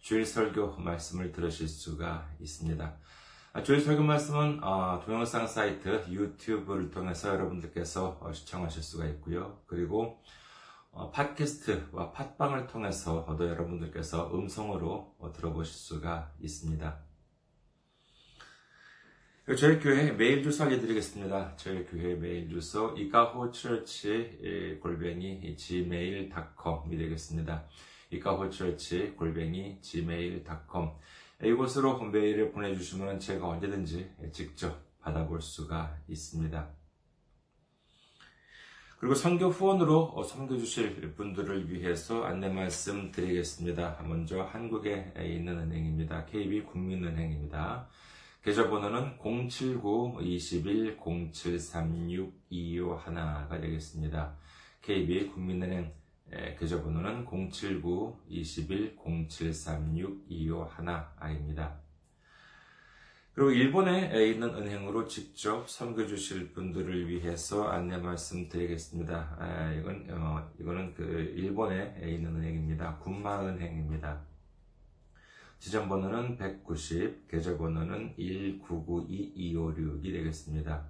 주일 설교 말씀을 들으실 수가 있습니다. 주일 설교 말씀은 동영상 사이트 유튜브를 통해서 여러분들께서 시청하실 수가 있고요. 그리고 팟캐스트와 팟빵을 통해서도 여러분들께서 음성으로 들어보실 수가 있습니다. 저희 교회 메일 주소 알려드리겠습니다. 저희 교회 메일 주소 이카호처치 골뱅이 gmail.com이 되겠습니다. 이카호처치 골뱅이 gmail.com 이곳으로 메일을 보내주시면 제가 언제든지 직접 받아볼 수가 있습니다. 그리고 선교 후원으로 섬겨 주실 분들을 위해서 안내 말씀 드리겠습니다. 먼저 한국에 있는 은행입니다. KB 국민은행입니다. 계좌번호는 079-21-0736-251가 되겠습니다. KB 국민은행 계좌번호는 079-21-0736-251입니다. 그리고 일본에 있는 은행으로 직접 섬겨주실 분들을 위해서 안내 말씀 드리겠습니다. 아, 이건 어, 이거는 그 일본에 있는 은행입니다. 군마은행입니다. 지점번호는 190, 계좌번호는 1992256이 되겠습니다.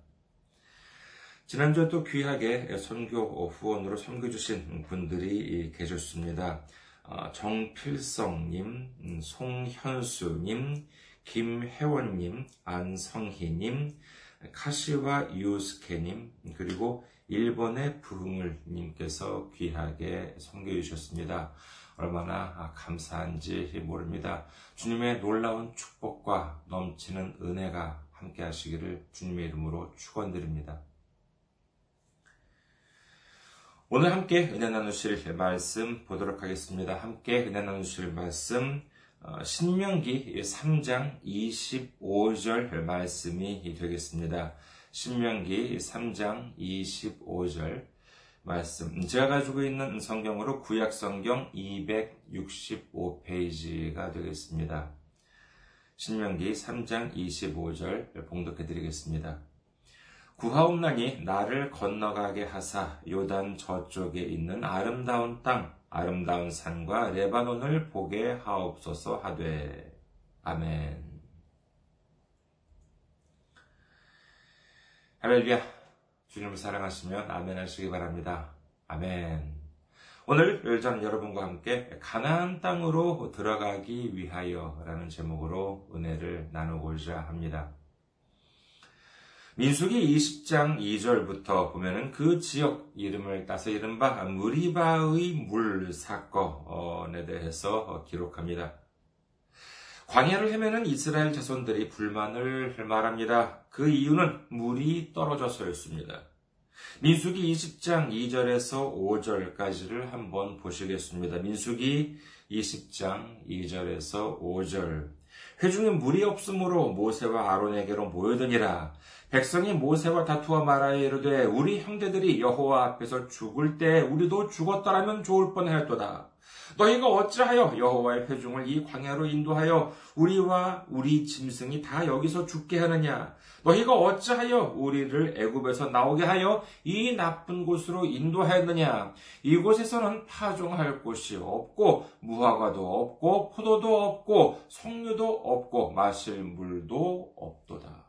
지난주에 또 귀하게 선교 후원으로 섬겨주신 분들이 계셨습니다. 정필성님, 송현수님, 김혜원님, 안성희님, 카시와 유스케님, 그리고 일본의 부흥을님께서 귀하게 섬겨주셨습니다. 얼마나 감사한지 모릅니다. 주님의 놀라운 축복과 넘치는 은혜가 함께 하시기를 주님의 이름으로 축원드립니다. 오늘 함께 은혜 나누실 말씀 보도록 하겠습니다. 함께 은혜 나누실 말씀 신명기 3장 25절 말씀이 되겠습니다. 신명기 3장 25절 말씀. 제가 가지고 있는 성경으로 구약 성경 265페이지가 되겠습니다. 신명기 3장 25절 봉독해 드리겠습니다. 구하옵나니 나를 건너가게 하사 요단 저쪽에 있는 아름다운 땅 아름다운 산과 레바논을 보게 하옵소서 하되 아멘. 할렐루야. 주님을 사랑하시면 아멘 하시기 바랍니다. 아멘. 오늘 저는 여러분과 함께 가나안 땅으로 들어가기 위하여라는 제목으로 은혜를 나누고자 합니다. 민수기 20장 2절부터 보면은 그 지역 이름을 따서 이른바 무리바의 물 사건에 대해서 기록합니다. 광야를 헤매는 이스라엘 자손들이 불만을 말합니다. 그 이유는 물이 떨어져서였습니다. 민수기 20장 2절에서 5절까지를 한번 보시겠습니다. 민수기 20장 2절에서 5절. 회중에 물이 없으므로 모세와 아론에게로 모여드니라. 백성이 모세와 다투어 말하여 이르되 우리 형제들이 여호와 앞에서 죽을 때 우리도 죽었더라면 좋을 뻔하였도다. 너희가 어찌하여 여호와의 회중을 이 광야로 인도하여 우리와 우리 짐승이 다 여기서 죽게 하느냐? 너희가 어찌하여 우리를 애굽에서 나오게 하여 이 나쁜 곳으로 인도하였느냐? 이곳에서는 파종할 곳이 없고 무화과도 없고 포도도 없고 석류도 없고 마실 물도 없도다.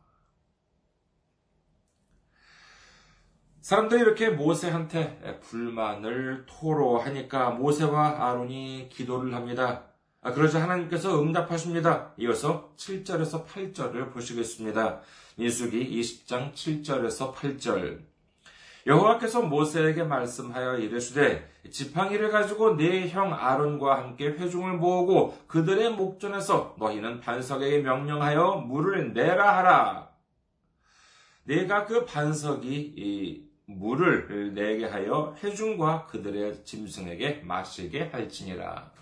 사람들이 이렇게 모세한테 불만을 토로하니까 모세와 아론이 기도를 합니다. 그러자 하나님께서 응답하십니다. 이어서 7절에서 8절을 보시겠습니다. 민수기 20장 7절에서 8절. 여호와께서 모세에게 말씀하여 이르시되 지팡이를 가지고 네 형 아론과 함께 회중을 모으고 그들의 목전에서 너희는 반석에게 명령하여 물을 내라 하라. 내가 그 반석이 물을 내게 하여 회중과 그들의 짐승에게 마시게 할지니라.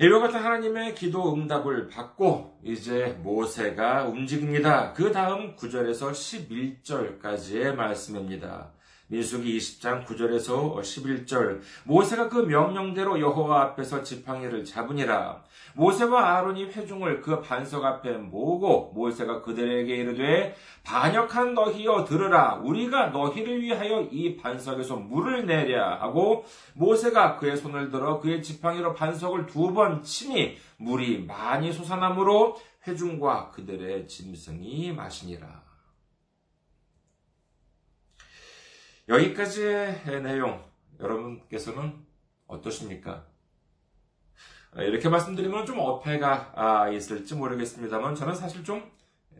이와 같은 하나님의 기도 응답을 받고 이제 모세가 움직입니다. 그 다음 9절에서 11절까지의 말씀입니다. 민수기 20장 9절에서 11절 모세가 그 명령대로 여호와 앞에서 지팡이를 잡으니라 모세와 아론이 회중을 그 반석 앞에 모으고 모세가 그들에게 이르되 반역한 너희여 들으라 우리가 너희를 위하여 이 반석에서 물을 내랴 하고 모세가 그의 손을 들어 그의 지팡이로 반석을 두 번 치니 물이 많이 솟아나므로 회중과 그들의 짐승이 마시니라 여기까지의 내용 여러분께서는 어떠십니까? 이렇게 말씀드리면 좀 어폐가 아, 있을지 모르겠습니다만 저는 사실 좀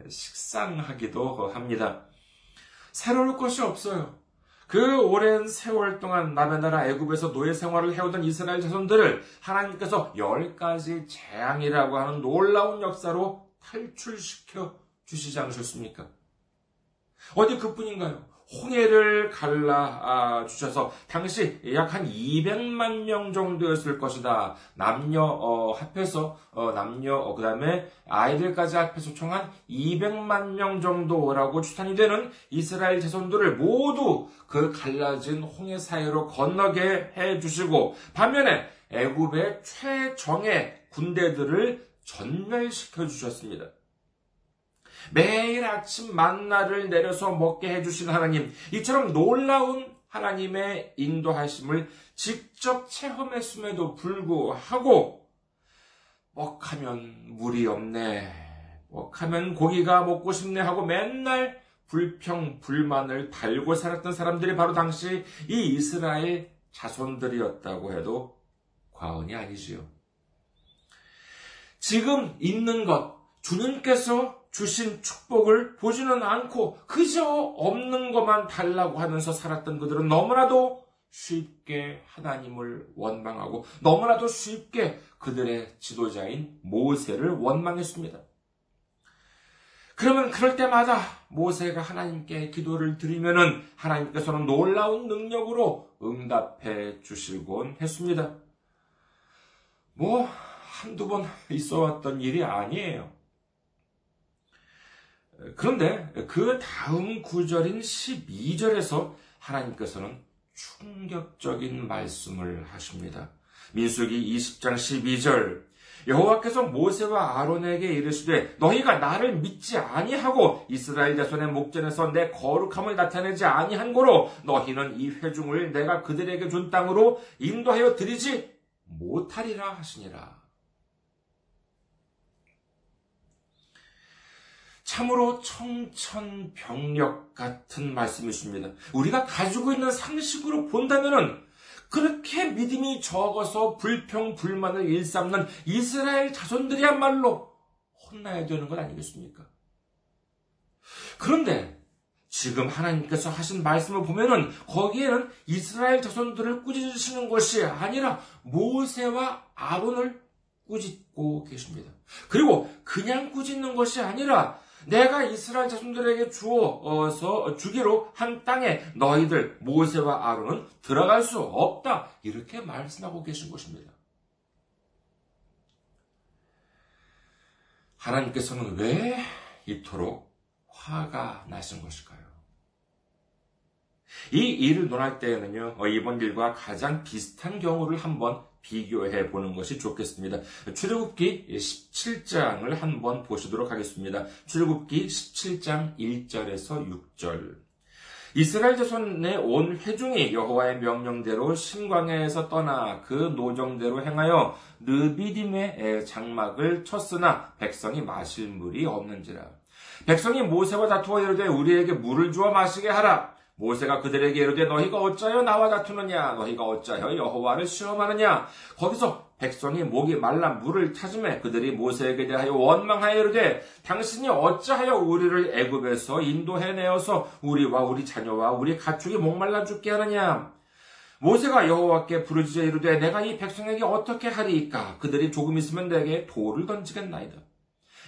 식상하기도 합니다. 새로울 것이 없어요. 그 오랜 세월 동안 남의 나라 애굽에서 노예 생활을 해오던 이스라엘 자손들을 하나님께서 열 가지 재앙이라고 하는 놀라운 역사로 탈출시켜 주시지 않으셨습니까? 어디 그뿐인가요? 홍해를 갈라 아, 주셔서 당시 약 한 200만 명 정도였을 것이다. 남녀 어, 합해서 어, 남녀 어, 그다음에 아이들까지 합해서 총 한 200만 명 정도라고 추산이 되는 이스라엘 자손들을 모두 그 갈라진 홍해 사이로 건너게 해 주시고 반면에 애굽의 최정의 군대들을 전멸시켜 주셨습니다. 매일 아침 만나를 내려서 먹게 해주신 하나님, 이처럼 놀라운 하나님의 인도하심을 직접 체험했음에도 불구하고, 먹하면 물이 없네, 먹하면 고기가 먹고 싶네 하고 맨날 불평, 불만을 달고 살았던 사람들이 바로 당시 이 이스라엘 자손들이었다고 해도 과언이 아니지요. 지금 있는 것, 주님께서 주신 축복을 보지는 않고 그저 없는 것만 달라고 하면서 살았던 그들은 너무나도 쉽게 하나님을 원망하고 너무나도 쉽게 그들의 지도자인 모세를 원망했습니다. 그러면 그럴 때마다 모세가 하나님께 기도를 드리면은 하나님께서는 놀라운 능력으로 응답해 주시곤 했습니다. 뭐, 한두 번 있어 왔던 일이 아니에요. 그런데 그 다음 구절인 12절에서 하나님께서는 충격적인 말씀을 하십니다. 민수기 20장 12절 여호와께서 모세와 아론에게 이르시되 너희가 나를 믿지 아니하고 이스라엘 자손의 목전에서 내 거룩함을 나타내지 아니한 고로 너희는 이 회중을 내가 그들에게 준 땅으로 인도하여 드리지 못하리라 하시니라. 참으로 청천벽력 같은 말씀이십니다. 우리가 가지고 있는 상식으로 본다면은 그렇게 믿음이 적어서 불평, 불만을 일삼는 이스라엘 자손들이야말로 혼나야 되는 것 아니겠습니까? 그런데 지금 하나님께서 하신 말씀을 보면은 거기에는 이스라엘 자손들을 꾸짖으시는 것이 아니라 모세와 아론을 꾸짖고 계십니다. 그리고 그냥 꾸짖는 것이 아니라 내가 이스라엘 자손들에게 주어서 주기로 한 땅에 너희들 모세와 아론은 들어갈 수 없다. 이렇게 말씀하고 계신 것입니다. 하나님께서는 왜 이토록 화가 나신 것일까요? 이 일을 논할 때에는요, 이번 일과 가장 비슷한 경우를 한번 비교해 보는 것이 좋겠습니다. 출애굽기 17장을 한번 보시도록 하겠습니다. 출애굽기 17장 1절에서 6절. 이스라엘 자손의 온 회중이 여호와의 명령대로 신광야에서 떠나 그 노정대로 행하여 느비딤의 장막을 쳤으나 백성이 마실 물이 없는지라. 백성이 모세와 다투어 이르되 우리에게 물을 주어 마시게 하라. 모세가 그들에게 이르되 너희가 어찌하여 나와 다투느냐? 너희가 어찌하여 여호와를 시험하느냐? 거기서 백성이 목이 말라 물을 찾음에 그들이 모세에게 대하여 원망하여 이르되 당신이 어찌하여 우리를 애굽에서 인도해 내어서 우리와 우리 자녀와 우리 가축이 목말라 죽게 하느냐? 모세가 여호와께 부르짖어 이르되 내가 이 백성에게 어떻게 하리이까? 그들이 조금 있으면 내게 돌을 던지겠나이다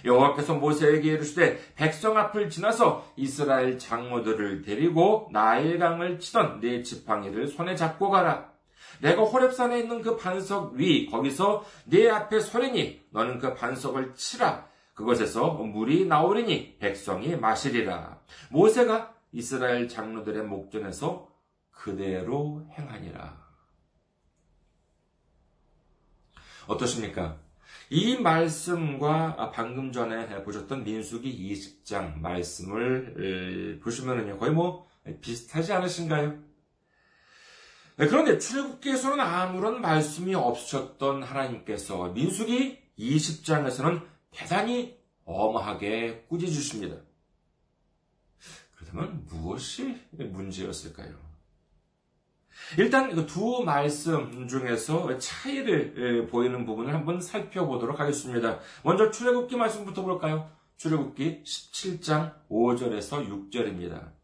여호와께서 모세에게 이르시되 백성 앞을 지나서 이스라엘 장모들을 데리고 나일강을 치던 네 지팡이를 손에 잡고 가라. 내가 호렙산에 있는 그 반석 위 거기서 네 앞에 서리니 너는 그 반석을 치라. 그것에서 물이 나오리니 백성이 마시리라. 모세가 이스라엘 장로들의 목전에서 그대로 행하니라. 어떠십니까? 이 말씀과 방금 전에 보셨던 민수기 20장 말씀을 보시면은요, 거의 뭐 비슷하지 않으신가요? 네, 그런데 출애굽기에서는 아무런 말씀이 없으셨던 하나님께서 민수기 20장에서는 대단히 엄하게 꾸짖으십니다. 그렇다면 무엇이 문제였을까요? 일단 그두 말씀 중에서 차이를 보이는 부분을 한번 살펴보도록 하겠습니다. 먼저 출애굽기 말씀부터 볼까요? 출애굽기 17장 5절에서 6절입니다.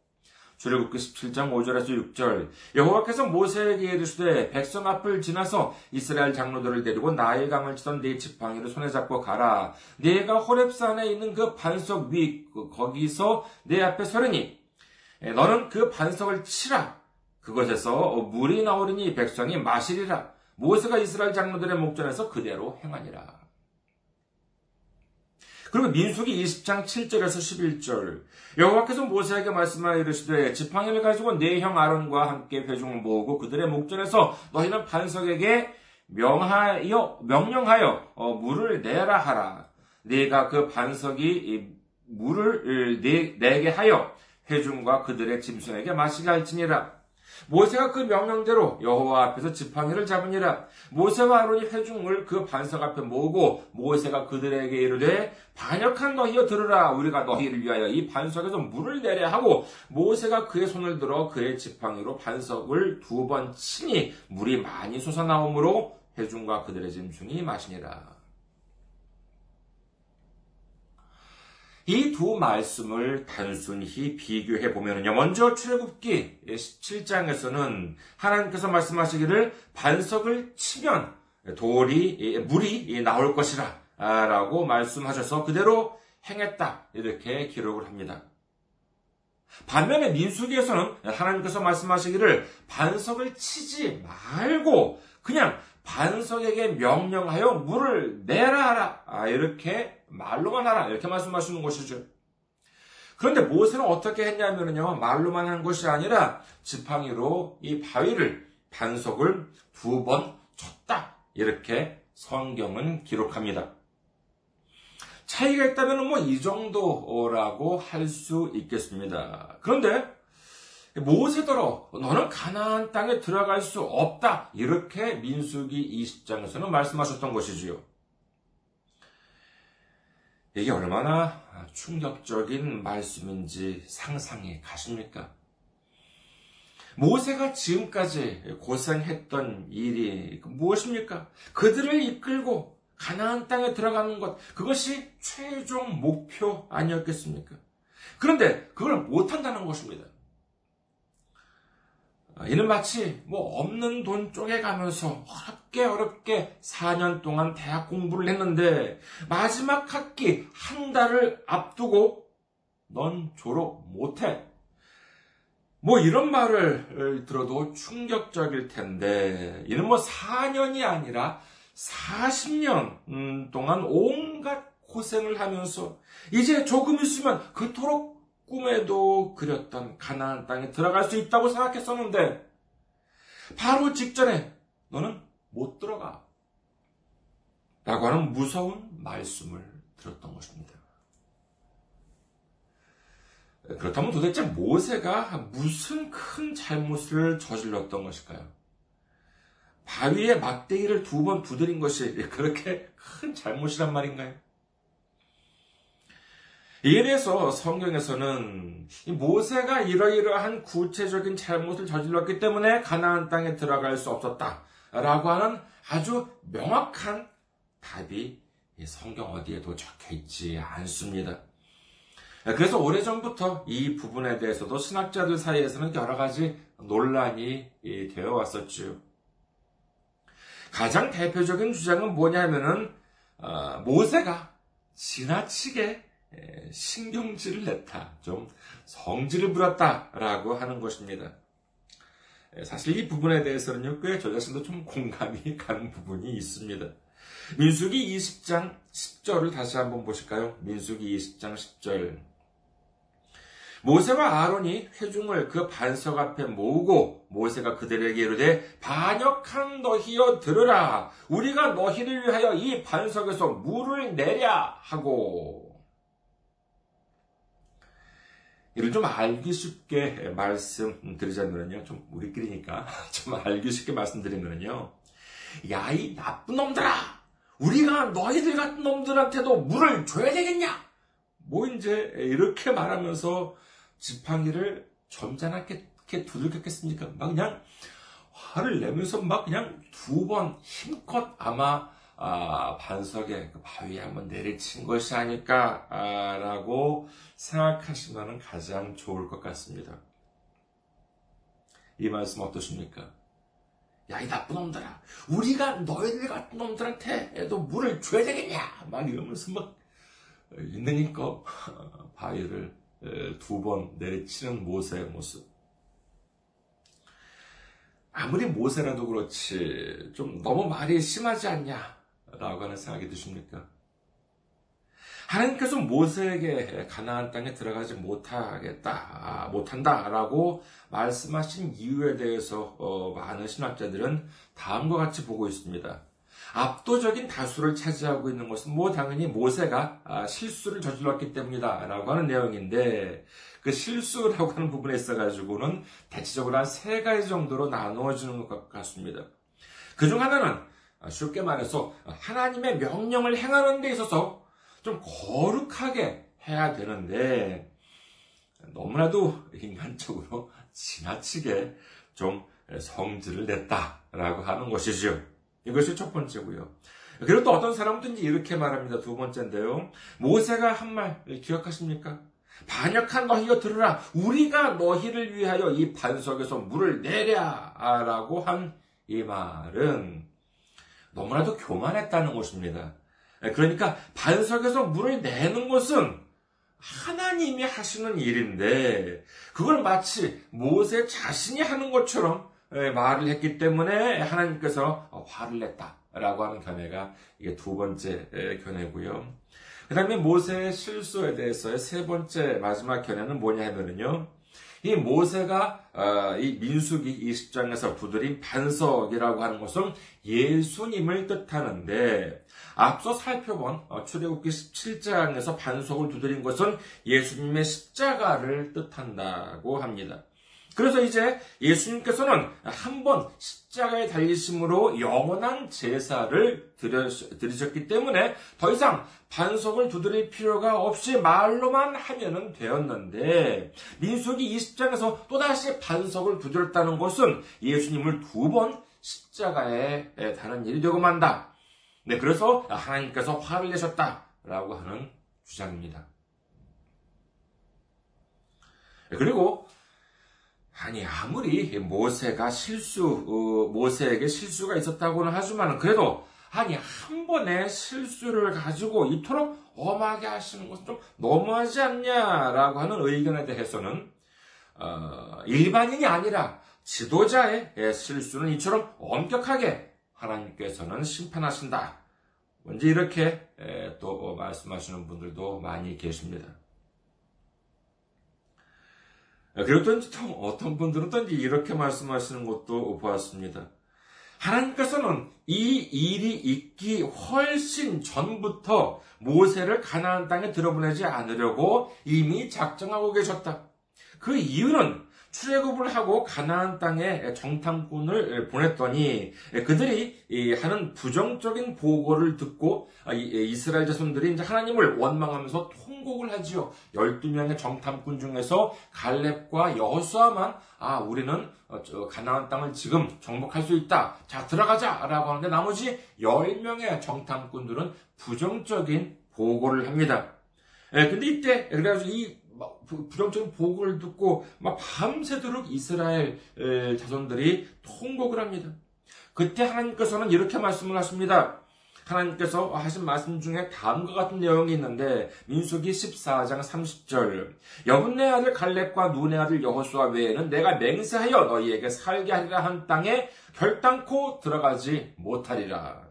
출애굽기 17장 5절에서 6절 여호와께서 모세에게 이르시되 백성 앞을 지나서 이스라엘 장로들을 데리고 나일 강을 치던 네 지팡이를 손에 잡고 가라 네가 호렙산에 있는 그 반석 위그 거기서 내 앞에 서르니 너는 그 반석을 치라 그것에서 물이 나오리니 백성이 마시리라. 모세가 이스라엘 장로들의 목전에서 그대로 행하니라. 그리고 민수기 20장 7절에서 11절 여호와께서 모세에게 말씀하여 이르시되 지팡이를 가지고 네 형 아론과 함께 회중을 모으고 그들의 목전에서 너희는 반석에게 명하여 명령하여 어, 물을 내라 하라. 네가 그 반석이 물을 내, 내게 하여 회중과 그들의 짐승에게 마시게 할지니라. 모세가 그 명령대로 여호와 앞에서 지팡이를 잡으니라. 모세와 아론이 회중을 그 반석 앞에 모으고 모세가 그들에게 이르되 반역한 너희여 들으라. 우리가 너희를 위하여 이 반석에서 물을 내려 하고 모세가 그의 손을 들어 그의 지팡이로 반석을 두 번 치니 물이 많이 솟아나오므로 회중과 그들의 짐승이 마시니라. 이 두 말씀을 단순히 비교해 보면요. 먼저 출애굽기 17장에서는 하나님께서 말씀하시기를 반석을 치면 돌이 물이 나올 것이라 라고 말씀하셔서 그대로 행했다. 이렇게 기록을 합니다. 반면에 민수기에서는 하나님께서 말씀하시기를 반석을 치지 말고 그냥 반석에게 명령하여 물을 내라 하라. 아, 이렇게 말로만 하라. 이렇게 말씀하시는 것이죠. 그런데 모세는 어떻게 했냐면요. 말로만 한 것이 아니라 지팡이로 이 바위를, 반석을 두 번 쳤다. 이렇게 성경은 기록합니다. 차이가 있다면 뭐 이 정도라고 할 수 있겠습니다. 그런데 모세더러 너는 가나안 땅에 들어갈 수 없다. 이렇게 민수기 20장에서는 말씀하셨던 것이지요. 이게 얼마나 충격적인 말씀인지 상상이 가십니까? 모세가 지금까지 고생했던 일이 무엇입니까? 그들을 이끌고 가나안 땅에 들어가는 것, 그것이 최종 목표 아니었겠습니까? 그런데 그걸 못한다는 것입니다. 아, 이는 마치 뭐 없는 돈 쪼개가면서 어렵게 어렵게 4년 동안 대학 공부를 했는데 마지막 학기 한 달을 앞두고 넌 졸업 못해. 뭐 이런 말을 들어도 충격적일 텐데 이는 뭐 4년이 아니라 40년 음, 동안 온갖 고생을 하면서 이제 조금 있으면 그토록 꿈에도 그렸던 가나안 땅에 들어갈 수 있다고 생각했었는데 바로 직전에 너는 못 들어가. 라고 하는 무서운 말씀을 들었던 것입니다. 그렇다면 도대체 모세가 무슨 큰 잘못을 저질렀던 것일까요? 바위에 막대기를 두 번 두드린 것이 그렇게 큰 잘못이란 말인가요? 대해서 성경에서는 모세가 이러이러한 구체적인 잘못을 저질렀기 때문에 가나안 땅에 들어갈 수 없었다라고 하는 아주 명확한 답이 성경 어디에도 적혀 있지 않습니다. 그래서 오래전부터 이 부분에 대해서도 신학자들 사이에서는 여러 가지 논란이 되어 왔었죠. 가장 대표적인 주장은 뭐냐면은 어, 모세가 지나치게 신경질을 냈다, 좀 성질을 부렸다라고 하는 것입니다. 사실 이 부분에 대해서는요, 꽤저 자신도 좀 공감이 가는 부분이 있습니다. 민수기 20장 10절을 다시 한번 보실까요? 민수기 20장 10절. 모세와 아론이 회중을 그 반석 앞에 모으고 모세가 그들에게 이르되 반역한 너희여 들으라 우리가 너희를 위하여 이 반석에서 물을 내랴 하고 이를 좀 알기 쉽게 말씀드리자면요. 좀 우리끼리니까 좀 알기 쉽게 말씀드리면요. 야 이 나쁜 놈들아! 우리가 너희들 같은 놈들한테도 물을 줘야 되겠냐? 뭐 이제 이렇게 말하면서 지팡이를 점잖게 두들겼겠습니까? 막 그냥 화를 내면서 막 그냥 두 번 힘껏 아마 아, 반석에 그 바위에 한번 내리친 것이 아닐까라고 생각하시면 가장 좋을 것 같습니다. 이 말씀 어떠십니까? 야, 이 나쁜 놈들아. 우리가 너희들 같은 놈들한테도 물을 줘야 되겠냐? 막 이러면서 막 있는 힘껏 바위를 두 번 내리치는 모세의 모습. 아무리 모세라도 그렇지, 좀 너무 말이 심하지 않냐? 라고 하는 생각이 드십니까? 하나님께서 모세에게 가나안 땅에 들어가지 못하겠다, 못한다라고 말씀하신 이유에 대해서 어, 많은 신학자들은 다음과 같이 보고 있습니다. 압도적인 다수를 차지하고 있는 것은 뭐 당연히 모세가 아, 실수를 저질렀기 때문이다라고 하는 내용인데 그 실수라고 하는 부분에 있어가지고는 대체적으로 한 세 가지 정도로 나누어지는 것 같습니다. 그 중 하나는 아, 쉽게 말해서 하나님의 명령을 행하는 데 있어서 좀 거룩하게 해야 되는데 너무나도 인간적으로 지나치게 좀 성질을 냈다라고 하는 것이죠. 이것이 첫 번째고요. 그리고 또 어떤 사람든지 이렇게 말합니다. 두 번째인데요. 모세가 한 말 기억하십니까? 반역한 너희가 들으라. 우리가 너희를 위하여 이 반석에서 물을 내랴. 라고 한 이 말은 너무나도 교만했다는 것입니다. 그러니까 반석에서 물을 내는 것은 하나님이 하시는 일인데 그걸 마치 모세 자신이 하는 것처럼 예, 말을 했기 때문에 하나님께서 화를 냈다라고 하는 견해가 이게 두 번째 견해고요. 그 다음에 모세의 실수에 대해서의 세 번째 마지막 견해는 뭐냐 하면은요. 이 모세가 어, 이 민수기 20장에서 두드린 반석이라고 하는 것은 예수님을 뜻하는데 앞서 살펴본 어, 출애굽기 17장에서 반석을 두드린 것은 예수님의 십자가를 뜻한다고 합니다. 그래서 이제 예수님께서는 한 번 십자가에 달리심으로 영원한 제사를 드리셨기 때문에 더 이상 반석을 두드릴 필요가 없이 말로만 하면 되었는데 민수기 20장에서 또다시 반석을 두드렸다는 것은 예수님을 두 번 십자가에 다는 일이 되고 만다. 네, 그래서 하나님께서 화를 내셨다라고 하는 주장입니다. 그리고 아니 아무리 모세가 실수 어, 모세에게 실수가 있었다고는 하지만 그래도 아니 한 번의 실수를 가지고 이토록 엄하게 하시는 것은 좀 너무하지 않냐라고 하는 의견에 대해서는 어, 일반인이 아니라 지도자의 실수는 이처럼 엄격하게 하나님께서는 심판하신다. 먼저 이렇게 또 말씀하시는 분들도 많이 계십니다. 그리고 또 어떤 분들은 또 이렇게 말씀하시는 것도 보았습니다. 하나님께서는 이 일이 있기 훨씬 전부터 모세를 가나안 땅에 들어보내지 않으려고 이미 작정하고 계셨다. 그 이유는 출애굽을 하고 가나안 땅에 정탐꾼을 보냈더니 그들이 하는 부정적인 보고를 듣고 이스라엘 자손들이 이제 하나님을 원망하면서 통곡을 하지요. 12명의 정탐꾼 중에서 갈렙과 여호수아만 아 우리는 가나안 땅을 지금 정복할 수 있다. 자 들어가자라고 하는데 나머지 10명의 정탐꾼들은 부정적인 보고를 합니다. 근데 이때 그래가지고 이 부정적인 보고를 듣고 막 밤새도록 이스라엘 자손들이 통곡을 합니다. 그때 하나님께서는 이렇게 말씀을 하십니다. 하나님께서 하신 말씀 중에 다음과 같은 내용이 있는데 민수기 14장 30절 여분네 아들 갈렙과 눈의 아들 여호수아 외에는 내가 맹세하여 너희에게 살게 하리라 한 땅에 결단코 들어가지 못하리라.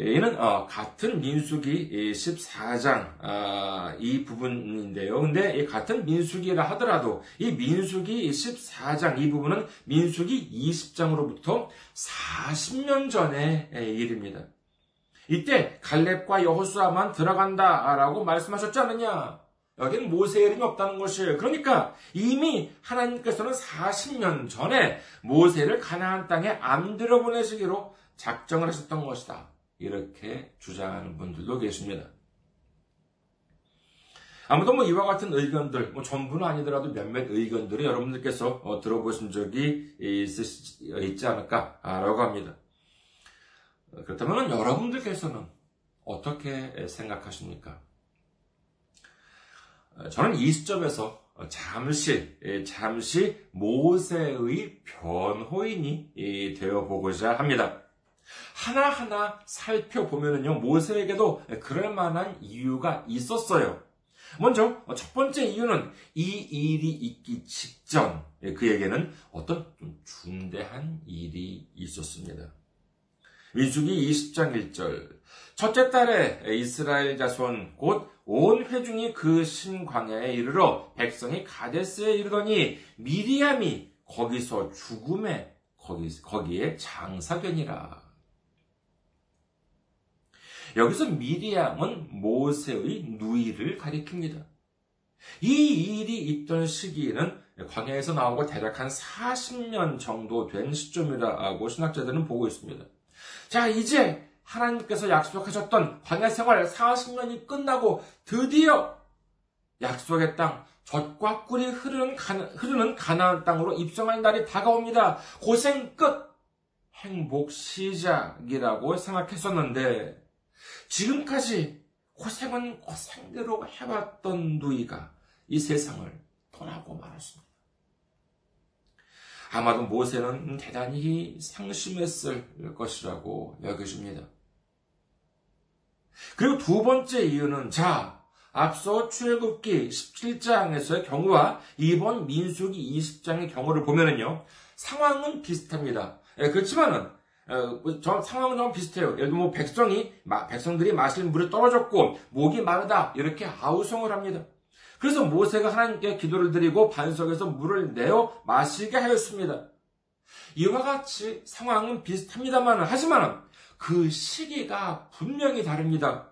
이는 어, 같은 민수기 14장 아, 이 부분인데요. 근데 같은 민수기라 하더라도 이 민수기 14장 이 부분은 민수기 20장으로부터 40년 전의 일입니다. 이때 갈렙과 여호수아만 들어간다라고 말씀하셨지 않느냐? 여기는 모세의 이름이 없다는 것이에요. 그러니까 이미 하나님께서는 40년 전에 모세를 가나안 땅에 안 들어 보내시기로 작정을 하셨던 것이다. 이렇게 주장하는 분들도 계십니다. 아무도 뭐 이와 같은 의견들, 뭐 전부는 아니더라도 몇몇 의견들을 여러분들께서 어, 들어보신 적이 있지 않을까라고 합니다. 그렇다면 여러분들께서는 어떻게 생각하십니까? 저는 이 시점에서 잠시, 잠시 모세의 변호인이 되어 보고자 합니다. 하나하나 살펴보면요, 모세에게도 그럴 만한 이유가 있었어요. 먼저, 첫 번째 이유는 이 일이 있기 직전 그에게는 어떤 좀 중대한 일이 있었습니다. 민수기 20장 1절. 첫째 달에 이스라엘 자손 곧 온 회중이 그 신광야에 이르러 백성이 가데스에 이르더니 미리암이 거기서 죽음에 거기, 거기에 장사되니라. 여기서 미리암은 모세의 누이를 가리킵니다. 이 일이 있던 시기는 광야에서 나오고 대략 한 40년 정도 된 시점이라고 신학자들은 보고 있습니다. 자, 이제 하나님께서 약속하셨던 광야 생활 40년이 끝나고 드디어 약속의 땅, 젖과 꿀이 흐르는, 가나, 흐르는 가나안 땅으로 입성할 날이 다가옵니다. 고생 끝! 행복 시작이라고 생각했었는데, 지금까지 고생은 고생대로 해왔던 누이가 이 세상을 떠나고 말았습니다. 아마도 모세는 대단히 상심했을 것이라고 여겨집니다. 그리고 두 번째 이유는 자, 앞서 출애굽기 17장에서의 경우와 이번 민수기 20장의 경우를 보면은요, 상황은 비슷합니다. 예, 그렇지만은 어, 저 상황은 좀 비슷해요. 예를 들면 뭐 백성이 백성들이 마실 물이 떨어졌고 목이 마르다 이렇게 아우성을 합니다. 그래서 모세가 하나님께 기도를 드리고 반석에서 물을 내어 마시게 하였습니다. 이와 같이 상황은 비슷합니다만 하지만 그 시기가 분명히 다릅니다.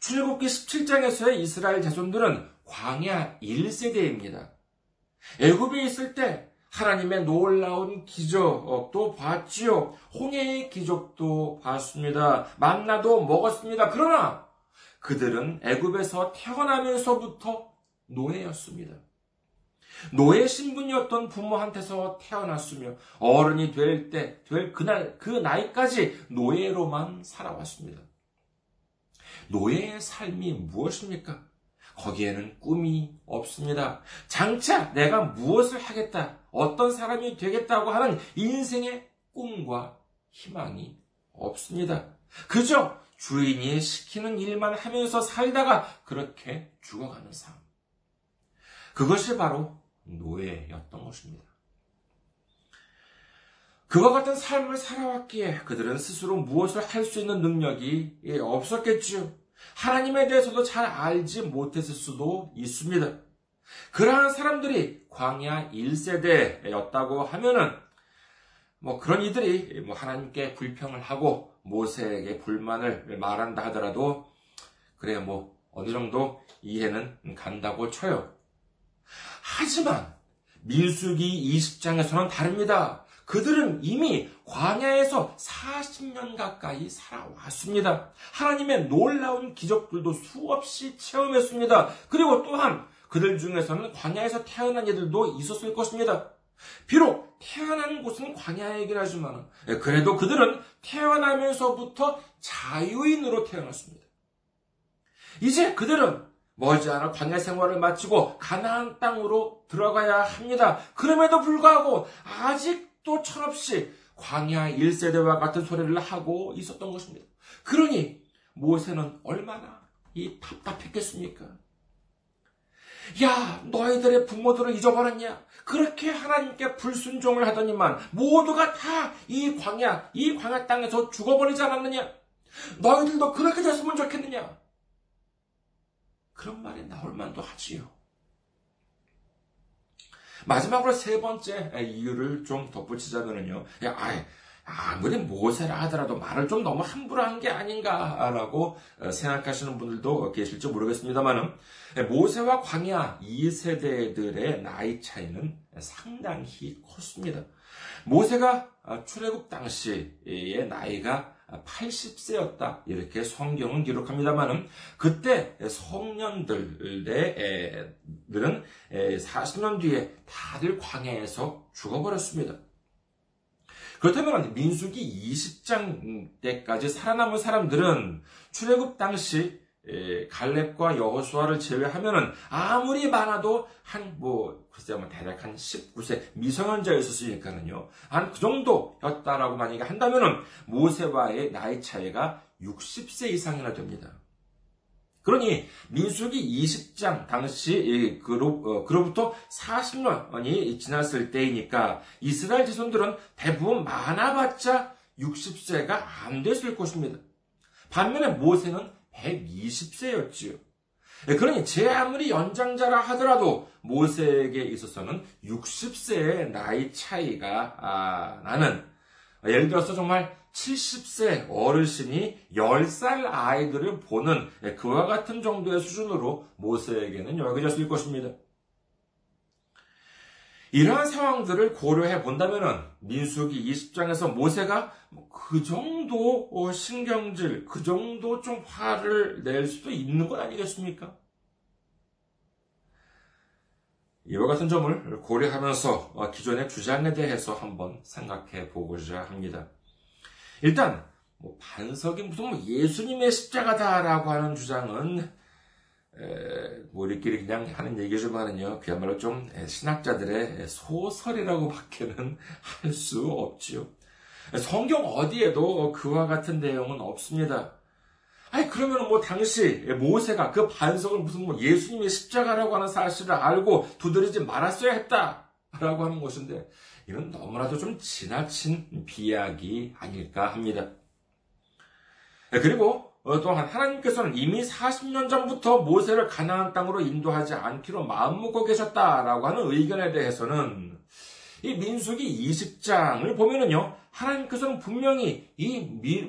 출애굽기 17장에서의 이스라엘 자손들은 광야 1세대입니다. 애굽에 있을 때 하나님의 놀라운 기적도 봤지요. 홍해의 기적도 봤습니다. 만나도 먹었습니다. 그러나 그들은 애굽에서 태어나면서부터 노예였습니다. 노예 신분이었던 부모한테서 태어났으며 어른이 될 때, 될 그날, 그 나이까지 노예로만 살아왔습니다. 노예의 삶이 무엇입니까? 거기에는 꿈이 없습니다. 장차 내가 무엇을 하겠다, 어떤 사람이 되겠다고 하는 인생의 꿈과 희망이 없습니다. 그저 주인이 시키는 일만 하면서 살다가 그렇게 죽어가는 삶. 그것이 바로 노예였던 것입니다. 그와 같은 삶을 살아왔기에 그들은 스스로 무엇을 할 수 있는 능력이 없었겠지요. 하나님에 대해서도 잘 알지 못했을 수도 있습니다. 그러한 사람들이 광야 1세대였다고 하면은 뭐 그런 이들이 뭐 하나님께 불평을 하고 모세에게 불만을 말한다 하더라도 그래 뭐 어느 정도 이해는 간다고 쳐요. 하지만 민수기 20장에서는 다릅니다. 그들은 이미 광야에서 40년 가까이 살아왔습니다. 하나님의 놀라운 기적들도 수없이 체험했습니다. 그리고 또한 그들 중에서는 광야에서 태어난 이들도 있었을 것입니다. 비록 태어난 곳은 광야이긴 하지만 그래도 그들은 태어나면서부터 자유인으로 태어났습니다. 이제 그들은 머지않아 광야 생활을 마치고 가나안 땅으로 들어가야 합니다. 그럼에도 불구하고 아직도 철없이 광야 1세대와 같은 소리를 하고 있었던 것입니다. 그러니 모세는 얼마나 이 답답했겠습니까? 야, 너희들의 부모들을 잊어버렸냐? 그렇게 하나님께 불순종을 하더니만 모두가 다 이 광야, 이 광야 땅에서 죽어버리지 않았느냐? 너희들도 그렇게 됐으면 좋겠느냐? 그런 말이 나올 만도 하지요. 마지막으로 세 번째 이유를 좀 덧붙이자면요. 야, 아무리 모세라 하더라도 말을 좀 너무 함부로 한 게 아닌가라고 생각하시는 분들도 계실지 모르겠습니다만은 모세와 광야 2세대들의 나이 차이는 상당히 컸습니다. 모세가 출애굽 당시의 나이가 80세였다. 이렇게 성경은 기록합니다만은 그때 성년들들은 40년 뒤에 다들 광야에서 죽어버렸습니다. 그렇다면 민수기 20장 때까지 살아남은 사람들은 출애굽 당시 갈렙과 여호수아를 제외하면은 아무리 많아도 한 뭐 글쎄 뭐 대략 한 19세 미성년자였었으니까는요 한 그 정도였다라고 만약에 한다면은 모세와의 나이 차이가 60세 이상이나 됩니다. 그러니 민수기 20장 당시 그로, 그로부터 40년이 지났을 때이니까 이스라엘 자손들은 대부분 많아봤자 60세가 안 됐을 것입니다. 반면에 모세는 120세였지요. 예, 그러니 제 아무리 연장자라 하더라도 모세에게 있어서는 60세의 나이 차이가 아, 나는 예를 들어서 정말 70세 어르신이 10살 아이들을 보는 예, 그와 같은 정도의 수준으로 모세에게는 여겨졌을 것입니다. 이러한 상황들을 고려해 본다면 민수기 20장에서 모세가 뭐그 정도 어, 신경질, 그 정도 좀 화를 낼 수도 있는 것 아니겠습니까? 이와 같은 점을 고려하면서 어, 기존의 주장에 대해서 한번 생각해 보고자 합니다. 일단 뭐 반석이 무슨 뭐 예수님의 십자가다라고 하는 주장은 에, 뭐 우리끼리 그냥 하는 얘기지만은요 그야말로 좀 신학자들의 소설이라고밖에는 할 수 없지요. 성경 어디에도 그와 같은 내용은 없습니다. 아니 그러면 뭐 당시 모세가 그 반석을 무슨 뭐 예수님의 십자가라고 하는 사실을 알고 두드리지 말았어야 했다라고 하는 것인데 이건 너무나도 좀 지나친 비약이 아닐까 합니다. 그리고 또한 하나님께서는 이미 40년 전부터 모세를 가나안 땅으로 인도하지 않기로 마음먹고 계셨다라고 하는 의견에 대해서는 이 민수기 20장을 보면은요, 하나님께서는 분명히 이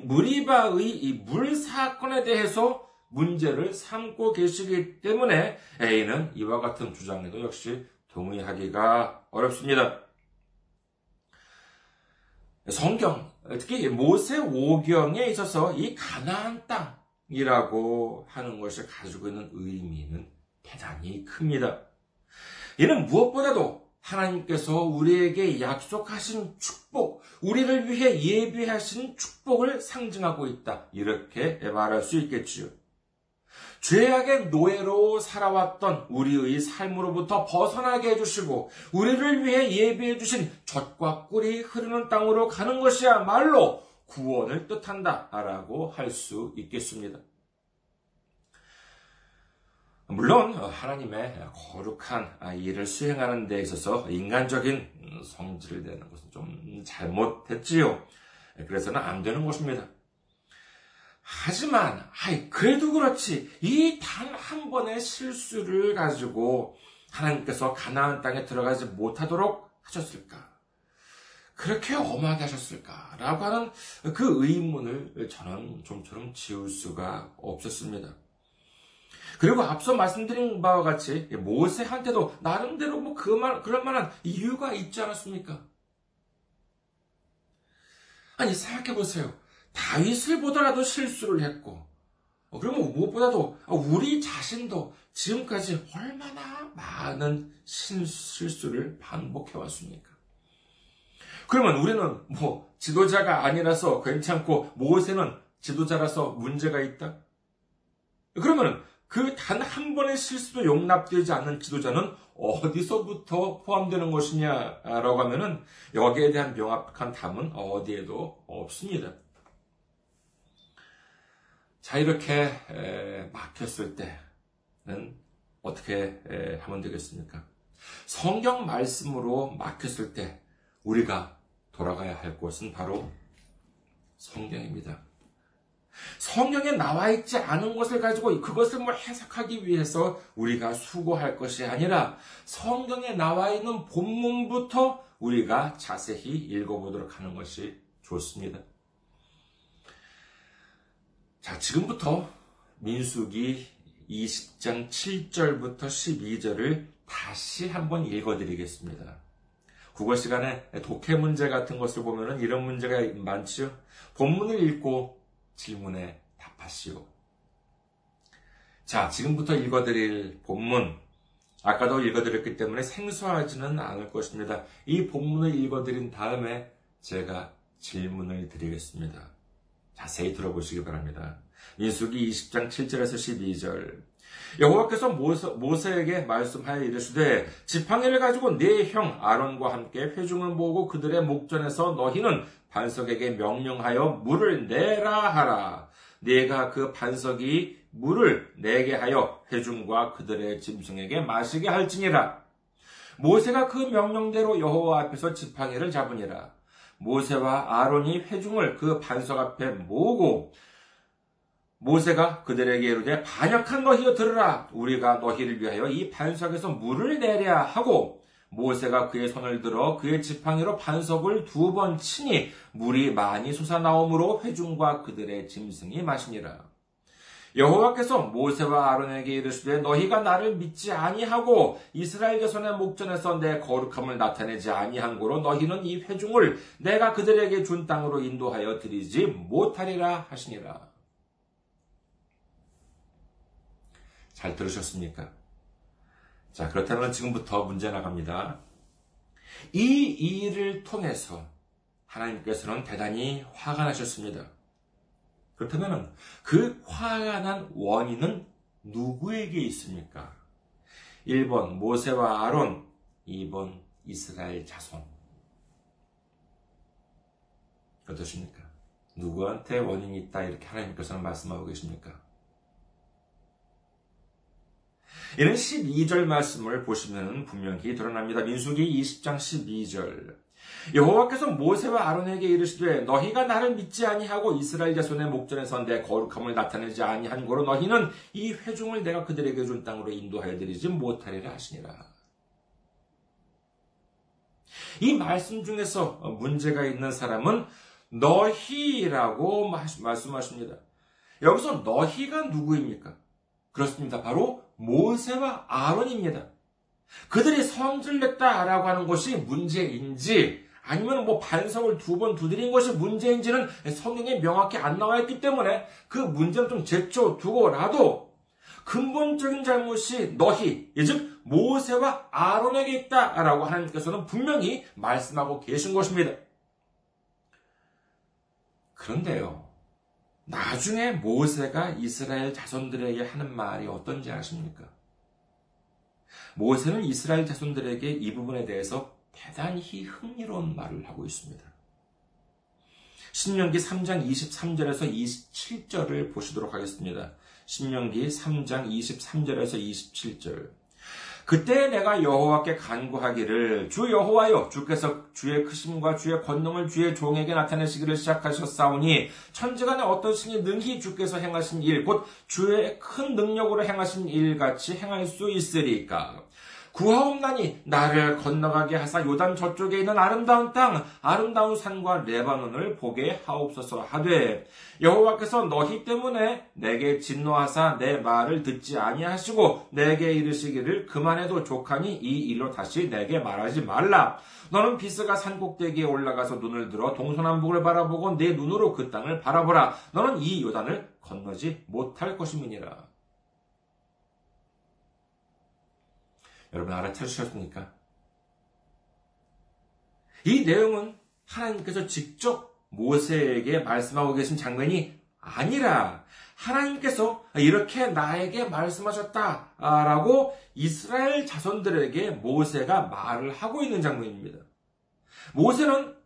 무리바의 이 물 사건에 대해서 문제를 삼고 계시기 때문에 A는 이와 같은 주장에도 역시 동의하기가 어렵습니다. 성경, 특히 모세 오경에 있어서 이 가나안 땅이라고 하는 것이 가지고 있는 의미는 대단히 큽니다. 이는 무엇보다도 하나님께서 우리에게 약속하신 축복, 우리를 위해 예비하신 축복을 상징하고 있다. 이렇게 말할 수 있겠지요. 죄악의 노예로 살아왔던 우리의 삶으로부터 벗어나게 해주시고, 우리를 위해 예비해 주신 젖과 꿀이 흐르는 땅으로 가는 것이야말로 구원을 뜻한다. 라고 할 수 있겠습니다. 물론 하나님의 거룩한 일을 수행하는 데 있어서 인간적인 성질을 내는 것은 좀 잘못했지요. 그래서는 안 되는 것입니다. 하지만 아이 그래도 그렇지 이 단 한 번의 실수를 가지고 하나님께서 가나안 땅에 들어가지 못하도록 하셨을까? 그렇게 엄하게 하셨을까 라고 하는 그 의문을 저는 좀처럼 지울 수가 없었습니다. 그리고 앞서 말씀드린 바와 같이 모세한테도 나름대로 뭐 그만 그럴 만한 이유가 있지 않았습니까? 아니 생각해 보세요. 다윗을 보더라도 실수를 했고 어, 그러면 무엇보다도 우리 자신도 지금까지 얼마나 많은 실수를 반복해 왔습니까? 그러면 우리는 뭐 지도자가 아니라서 괜찮고 모세는 지도자라서 문제가 있다? 그러면 그 단 한 번의 실수도 용납되지 않는 지도자는 어디서부터 포함되는 것이냐라고 하면은 여기에 대한 명확한 답은 어디에도 없습니다. 자, 이렇게 막혔을 때는 어떻게 하면 되겠습니까? 성경 말씀으로 막혔을 때 우리가 돌아가야 할 곳은 바로 성경입니다. 성경에 나와 있지 않은 것을 가지고 그것을 뭐 해석하기 위해서 우리가 수고할 것이 아니라 성경에 나와 있는 본문부터 우리가 자세히 읽어보도록 하는 것이 좋습니다. 자, 지금부터 민수기 20장 7절부터 12절을 다시 한번 읽어드리겠습니다. 국어 시간에 독해 문제 같은 것을 보면 이런 문제가 많지요. 본문을 읽고 질문에 답하시오. 자, 지금부터 읽어드릴 본문. 아까도 읽어드렸기 때문에 생소하지는 않을 것입니다. 이 본문을 읽어드린 다음에 제가 질문을 드리겠습니다. 자세히 들어보시기 바랍니다. 민수기 20장 7절에서 12절. 여호와께서 모세, 에게 말씀하여 이르시되 지팡이를 가지고 네 형 아론과 함께 회중을 모으고 그들의 목전에서 너희는 반석에게 명령하여 물을 내라 하라. 네가 그 반석이 물을 내게 하여 회중과 그들의 짐승에게 마시게 할지니라. 모세가 그 명령대로 여호와 앞에서 지팡이를 잡으니라. 모세와 아론이 회중을 그 반석 앞에 모으고 모세가 그들에게 이르되 반역한 너희여 들으라 우리가 너희를 위하여 이 반석에서 물을 내랴 하고 모세가 그의 손을 들어 그의 지팡이로 반석을 두 번 치니 물이 많이 솟아나오므로 회중과 그들의 짐승이 마시니라. 여호와께서 모세와 아론에게 이르시되 너희가 나를 믿지 아니하고 이스라엘 자손의 목전에서 내 거룩함을 나타내지 아니한 고로 너희는 이 회중을 내가 그들에게 준 땅으로 인도하여 드리지 못하리라 하시니라. 잘 들으셨습니까? 자, 그렇다면 지금부터 문제 나갑니다. 이 일을 통해서 하나님께서는 대단히 화가 나셨습니다. 그렇다면 그 화가 난 원인은 누구에게 있습니까? 1번 모세와 아론, 2번 이스라엘 자손. 어떠십니까? 누구한테 원인이 있다 이렇게 하나님께서는 말씀하고 계십니까? 이는 12절 말씀을 보시면 분명히 드러납니다. 민수기 20장 12절. 여호와께서 모세와 아론에게 이르시되 너희가 나를 믿지 아니하고 이스라엘 자손의 목전에서 내 거룩함을 나타내지 아니한 고로 너희는 이 회중을 내가 그들에게 준 땅으로 인도하여 드리지 못하리라 하시니라. 이 말씀 중에서 문제가 있는 사람은 너희라고 말씀하십니다. 여기서 너희가 누구입니까? 그렇습니다. 바로 모세와 아론입니다. 그들이 성질 냈다라고 하는 것이 문제인지 아니면 뭐 반성을 두 번 두드린 것이 문제인지는 성경에 명확히 안 나와 있기 때문에 그 문제는 좀 제쳐두고라도 근본적인 잘못이 너희, 즉 모세와 아론에게 있다라고 하나님께서는 분명히 말씀하고 계신 것입니다. 그런데요. 나중에 모세가 이스라엘 자손들에게 하는 말이 어떤지 아십니까? 모세는 이스라엘 자손들에게 이 부분에 대해서 대단히 흥미로운 말을 하고 있습니다. 신명기 3장 23절에서 27절을 보시도록 하겠습니다. 신명기 3장 23절에서 27절. 그때 내가 여호와께 간구하기를 주 여호와여 주께서 주의 크심과 주의 권능을 주의 종에게 나타내시기를 시작하셨사오니 천지간에 어떤 신이 능히 주께서 행하신 일 곧 주의 큰 능력으로 행하신 일 같이 행할 수 있으리까 구하옵나니 나를 건너가게 하사 요단 저쪽에 있는 아름다운 땅 아름다운 산과 레바논을 보게 하옵소서 하되 여호와께서 너희 때문에 내게 진노하사 내 말을 듣지 아니하시고 내게 이르시기를 그만해도 족하니 이 일로 다시 내게 말하지 말라. 너는 비스가 산 꼭대기에 올라가서 눈을 들어 동서남북을 바라보고 내 눈으로 그 땅을 바라보라. 너는 이 요단을 건너지 못할 것임이니라 여러분 알아차리셨습니까? 이 내용은 하나님께서 직접 모세에게 말씀하고 계신 장면이 아니라 하나님께서 이렇게 나에게 말씀하셨다라고 이스라엘 자손들에게 모세가 말을 하고 있는 장면입니다. 모세는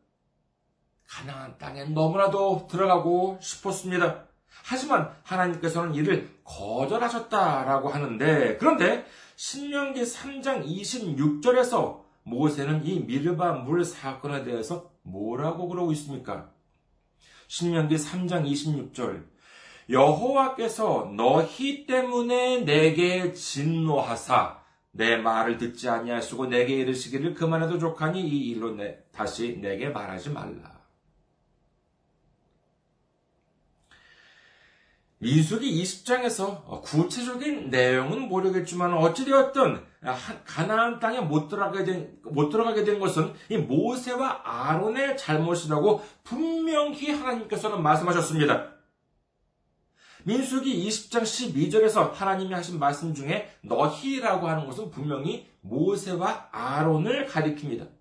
가나안 땅에 너무나도 들어가고 싶었습니다. 하지만 하나님께서는 이를 거절하셨다라고 하는데 그런데 신명기 3장 26절에서 모세는 이 미르바 물 사건에 대해서 뭐라고 그러고 있습니까? 신명기 3장 26절 여호와께서 너희 때문에 내게 진노하사 내 말을 듣지 아니하시고 내게 이르시기를 그만해도 족하니 이 일로 내, 다시 내게 말하지 말라. 민수기 20장에서 구체적인 내용은 모르겠지만 어찌되었든 가나안 땅에 못 들어가게 된, 못 들어가게 된 것은 이 모세와 아론의 잘못이라고 분명히 하나님께서는 말씀하셨습니다. 민수기 20장 12절에서 하나님이 하신 말씀 중에 너희라고 하는 것은 분명히 모세와 아론을 가리킵니다.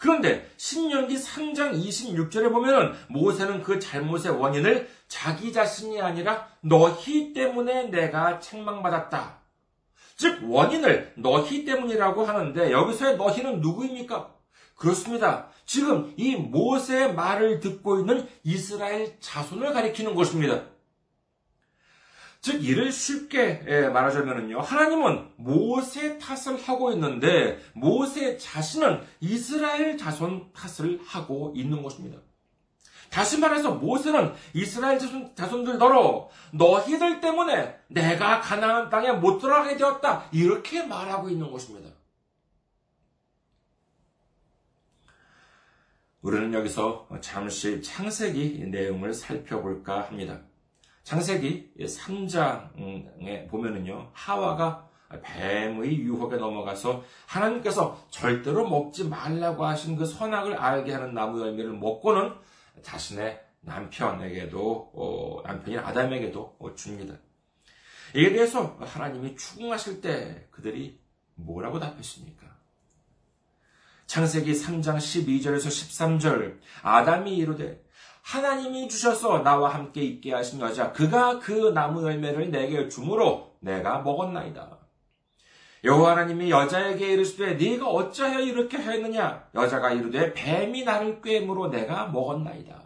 그런데 신명기 3장 26절에 보면은 모세는 그 잘못의 원인을 자기 자신이 아니라 너희 때문에 내가 책망받았다. 즉 원인을 너희 때문이라고 하는데 여기서의 너희는 누구입니까? 그렇습니다. 지금 이 모세의 말을 듣고 있는 이스라엘 자손을 가리키는 것입니다. 즉 이를 쉽게 예, 말하자면요. 하나님은 모세 탓을 하고 있는데 모세 자신은 이스라엘 자손 탓을 하고 있는 것입니다. 다시 말해서 모세는 이스라엘 자손, 너로 너희들 때문에 내가 가나안 땅에 못 들어가게 되었다. 이렇게 말하고 있는 것입니다. 우리는 여기서 잠시 창세기 내용을 살펴볼까 합니다. 창세기 3장에 보면은요, 하와가 뱀의 유혹에 넘어가서 하나님께서 절대로 먹지 말라고 하신 그 선악을 알게 하는 나무 열매를 먹고는 자신의 남편에게도, 어, 남편인 아담에게도 줍니다. 이에 대해서 하나님이 추궁하실 때 그들이 뭐라고 답했습니까? 창세기 3장 12절에서 13절, 아담이 이르되, 하나님이 주셔서 나와 함께 있게 하신 여자 그가 그 나무 열매를 내게 주므로 내가 먹었나이다. 여호와 하나님이 여자에게 이르시되 네가 어찌하여 이렇게 하였느냐 여자가 이르되 뱀이 나를 꿰므로 내가 먹었나이다.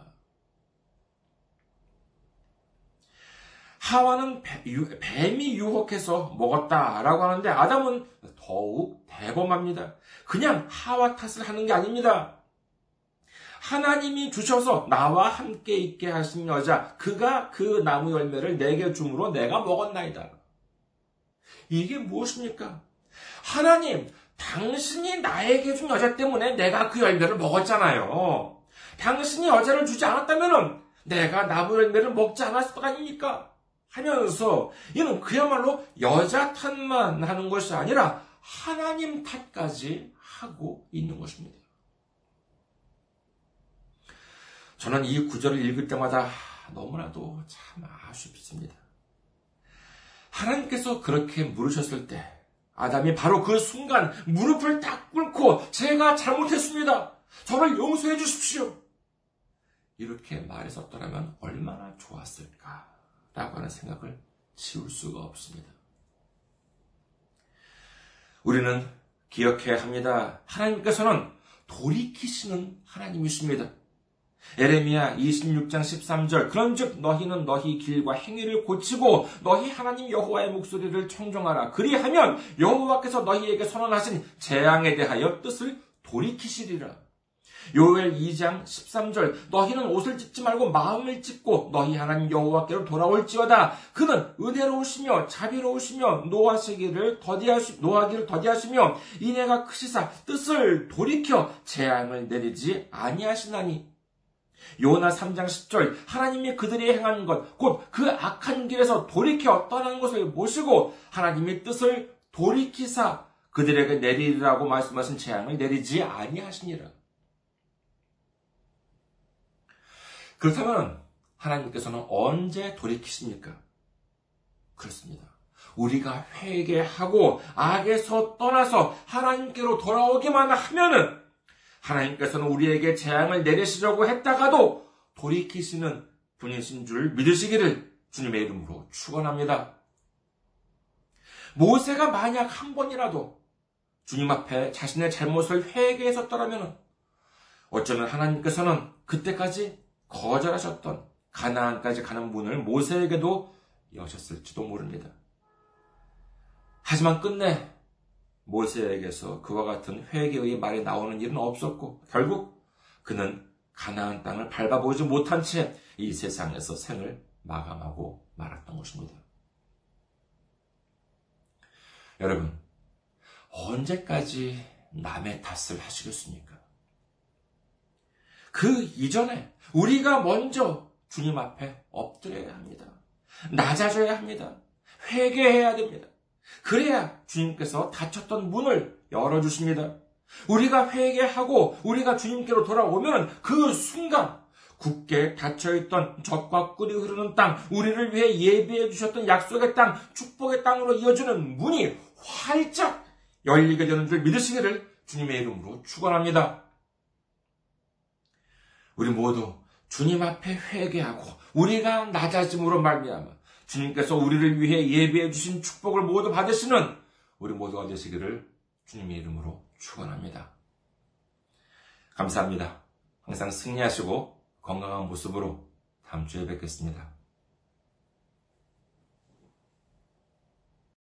하와는 뱀이 유혹해서 먹었다라고 하는데 아담은 더욱 대범합니다. 그냥 하와 탓을 하는 게 아닙니다. 하나님이 주셔서 나와 함께 있게 하신 여자, 그가 그 나무 열매를 내게 줌으로 내가 먹었나이다. 이게 무엇입니까? 하나님, 당신이 나에게 준 여자 때문에 내가 그 열매를 먹었잖아요. 당신이 여자를 주지 않았다면 내가 나무 열매를 먹지 않았을 거 아닙니까? 하면서 이는 그야말로 여자 탓만 하는 것이 아니라 하나님 탓까지 하고 있는 것입니다. 저는 이 구절을 읽을 때마다 너무나도 참 아쉽습니다. 하나님께서 그렇게 물으셨을 때 아담이 바로 그 순간 무릎을 딱 꿇고 제가 잘못했습니다. 저를 용서해 주십시오. 이렇게 말했었더라면 얼마나 좋았을까 라고 하는 생각을 지울 수가 없습니다. 우리는 기억해야 합니다. 하나님께서는 돌이키시는 하나님이십니다. 에레미야 26장 13절 그런즉 너희는 너희 길과 행위를 고치고 너희 하나님 여호와의 목소리를 청종하라. 그리하면 여호와께서 너희에게 선언하신 재앙에 대하여 뜻을 돌이키시리라. 요엘 2장 13절 너희는 옷을 찢지 말고 마음을 찢고 너희 하나님 여호와께로 돌아올지어다. 그는 은혜로우시며 자비로우시며 노하시기를 더디하시 노하기를 더디하시며 이내가 크시사 뜻을 돌이켜 재앙을 내리지 아니하시나니 요나 3장 10절 하나님이 그들이 행한 것 곧 그 악한 길에서 돌이켜 떠난 것을 모시고 하나님의 뜻을 돌이키사 그들에게 내리리라고 말씀하신 재앙을 내리지 아니하시니라. 그렇다면 하나님께서는 언제 돌이키십니까? 그렇습니다. 우리가 회개하고 악에서 떠나서 하나님께로 돌아오기만 하면은 하나님께서는 우리에게 재앙을 내리시려고 했다가도 돌이키시는 분이신 줄 믿으시기를 주님의 이름으로 축원합니다. 모세가 만약 한 번이라도 주님 앞에 자신의 잘못을 회개했었더라면 어쩌면 하나님께서는 그때까지 거절하셨던 가나안까지 가는 문을 모세에게도 여셨을지도 모릅니다. 하지만 끝내 모세에게서 그와 같은 회개의 말이 나오는 일은 없었고 결국 그는 가나안 땅을 밟아보지 못한 채 이 세상에서 생을 마감하고 말았던 것입니다. 여러분, 언제까지 남의 탓을 하시겠습니까? 그 이전에 우리가 먼저 주님 앞에 엎드려야 합니다. 낮아져야 합니다. 회개해야 됩니다. 그래야 주님께서 닫혔던 문을 열어주십니다. 우리가 회개하고 우리가 주님께로 돌아오면 그 순간 굳게 닫혀있던 적과 꿀이 흐르는 땅, 우리를 위해 예비해 주셨던 약속의 땅, 축복의 땅으로 이어지는 문이 활짝 열리게 되는 줄 믿으시기를 주님의 이름으로 축원합니다. 우리 모두 주님 앞에 회개하고 우리가 낮아짐으로 말미암아 주님께서 우리를 위해 예비해 주신 축복을 모두 받으시는 우리 모두가 되시기를 주님의 이름으로 축원합니다. 감사합니다. 항상 승리하시고 건강한 모습으로 다음 주에 뵙겠습니다.